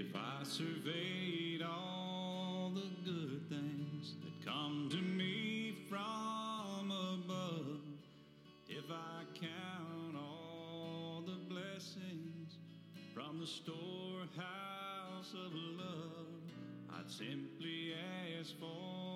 if I surveyed all the good things that come to me from above, if I count all the blessings from the storehouse of love, I'd simply ask for.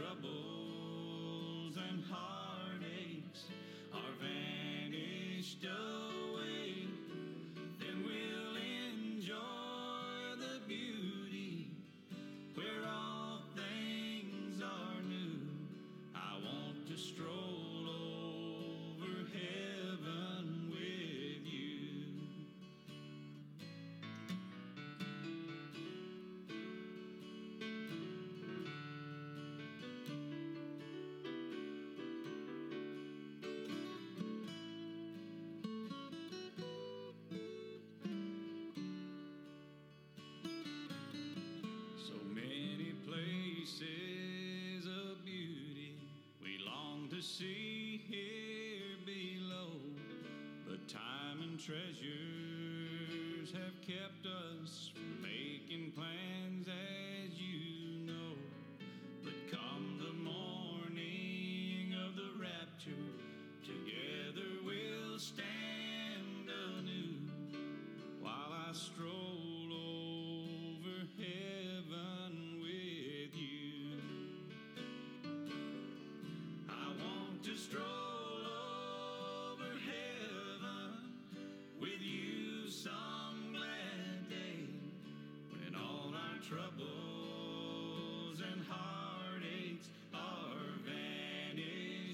troubles and heartaches are vanished. see here below. But time and treasures have kept us from making plans, as you know. But come the morning of the rapture, together we'll stand anew while I stroll.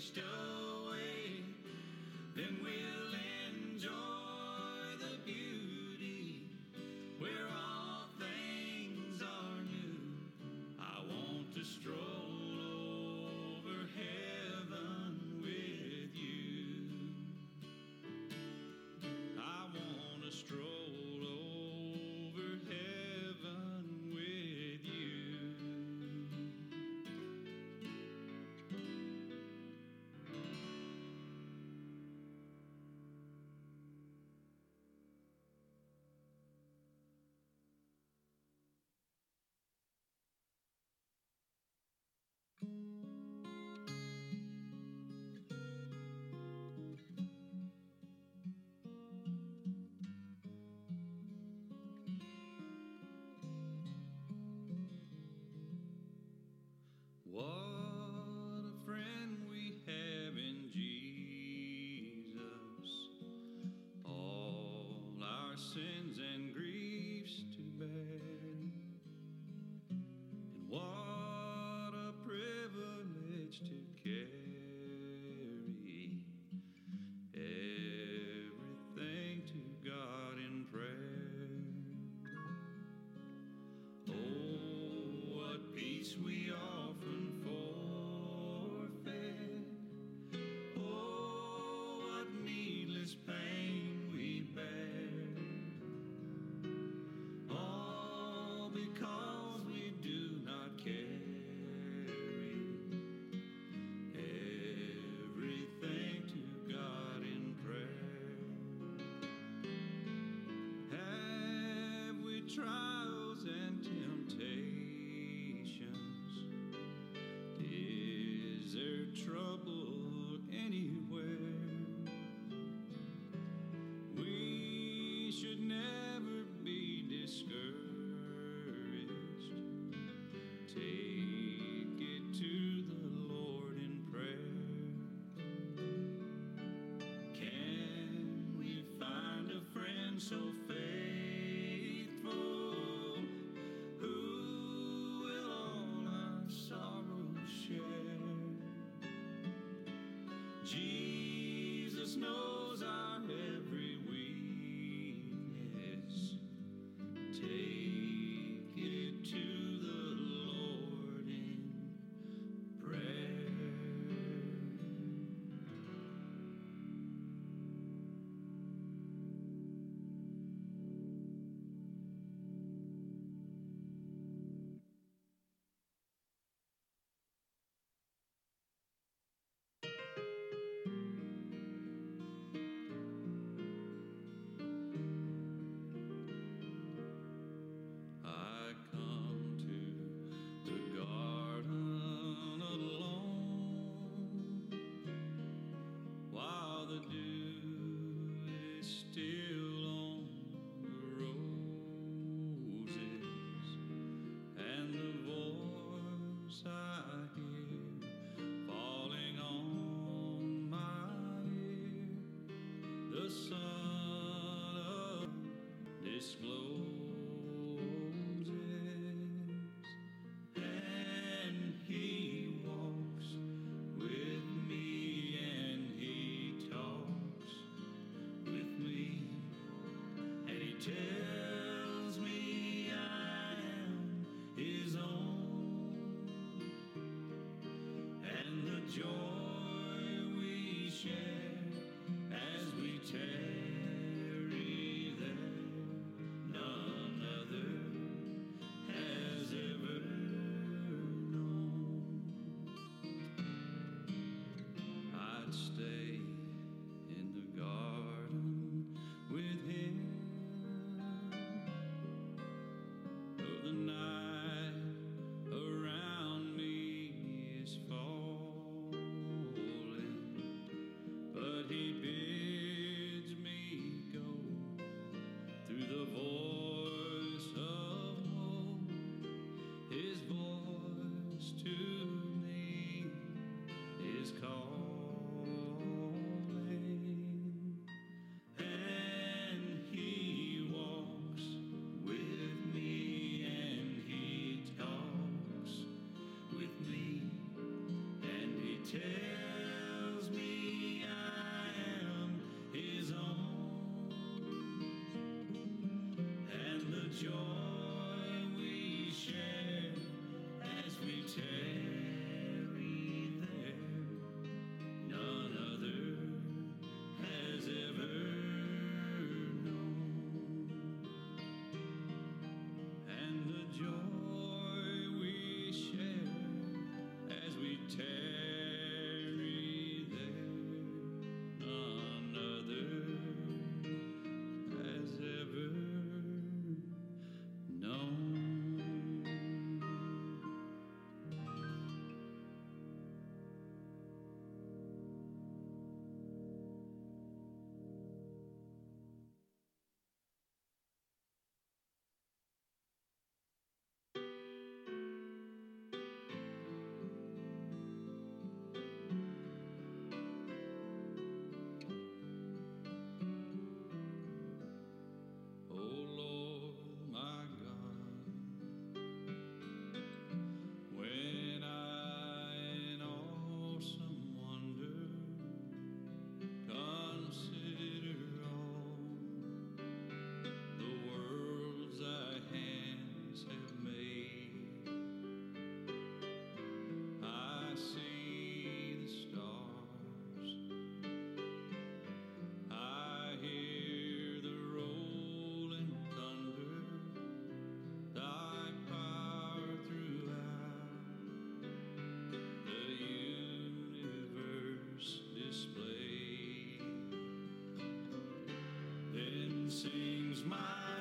still try. discloses, and he walks with me, and he talks with me, and he tells me I am his own, and the joy.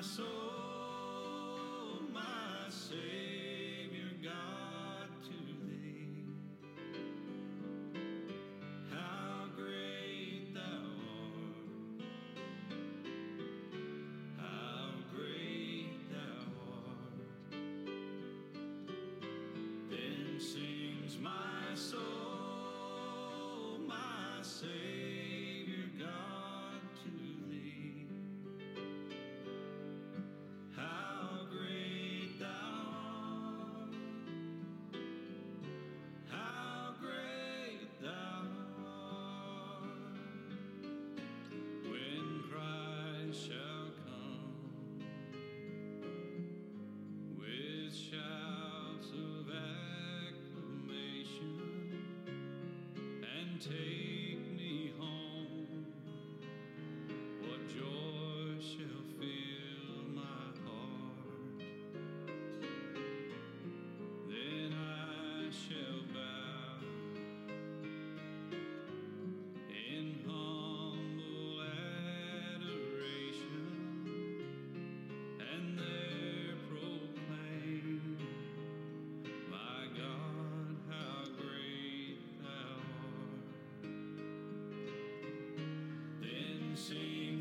soul. and take.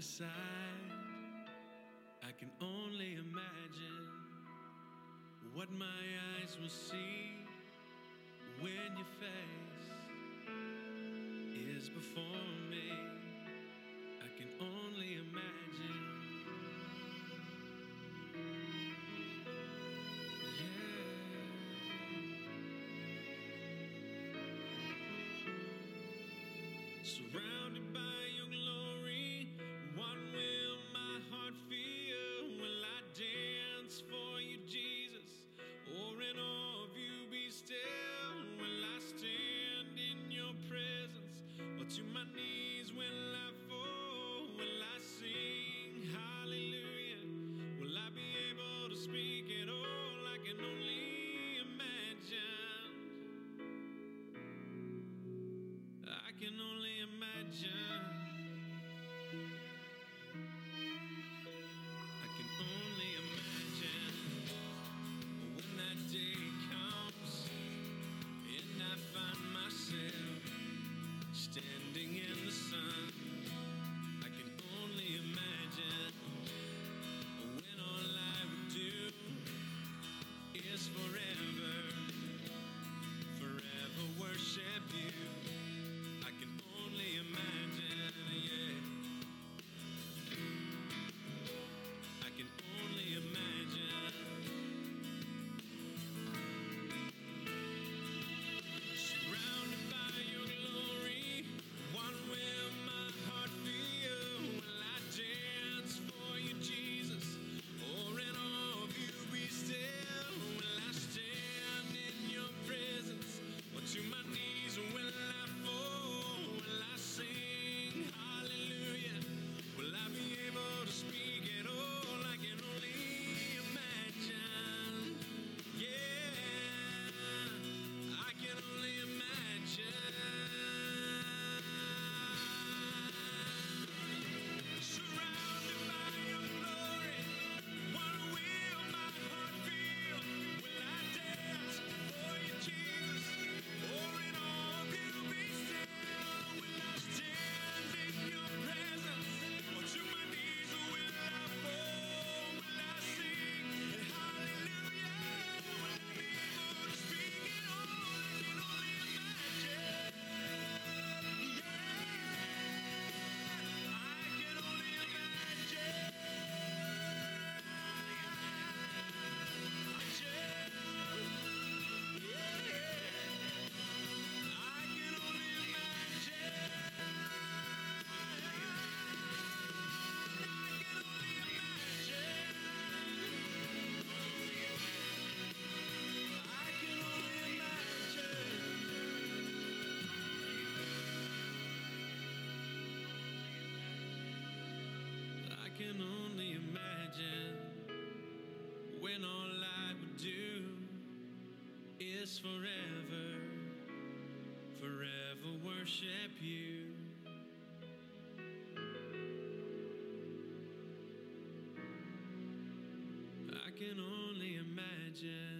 your side. I can only imagine what my eyes will see when your face is before me. I can only imagine. Surround forever, forever worship you. I can only imagine.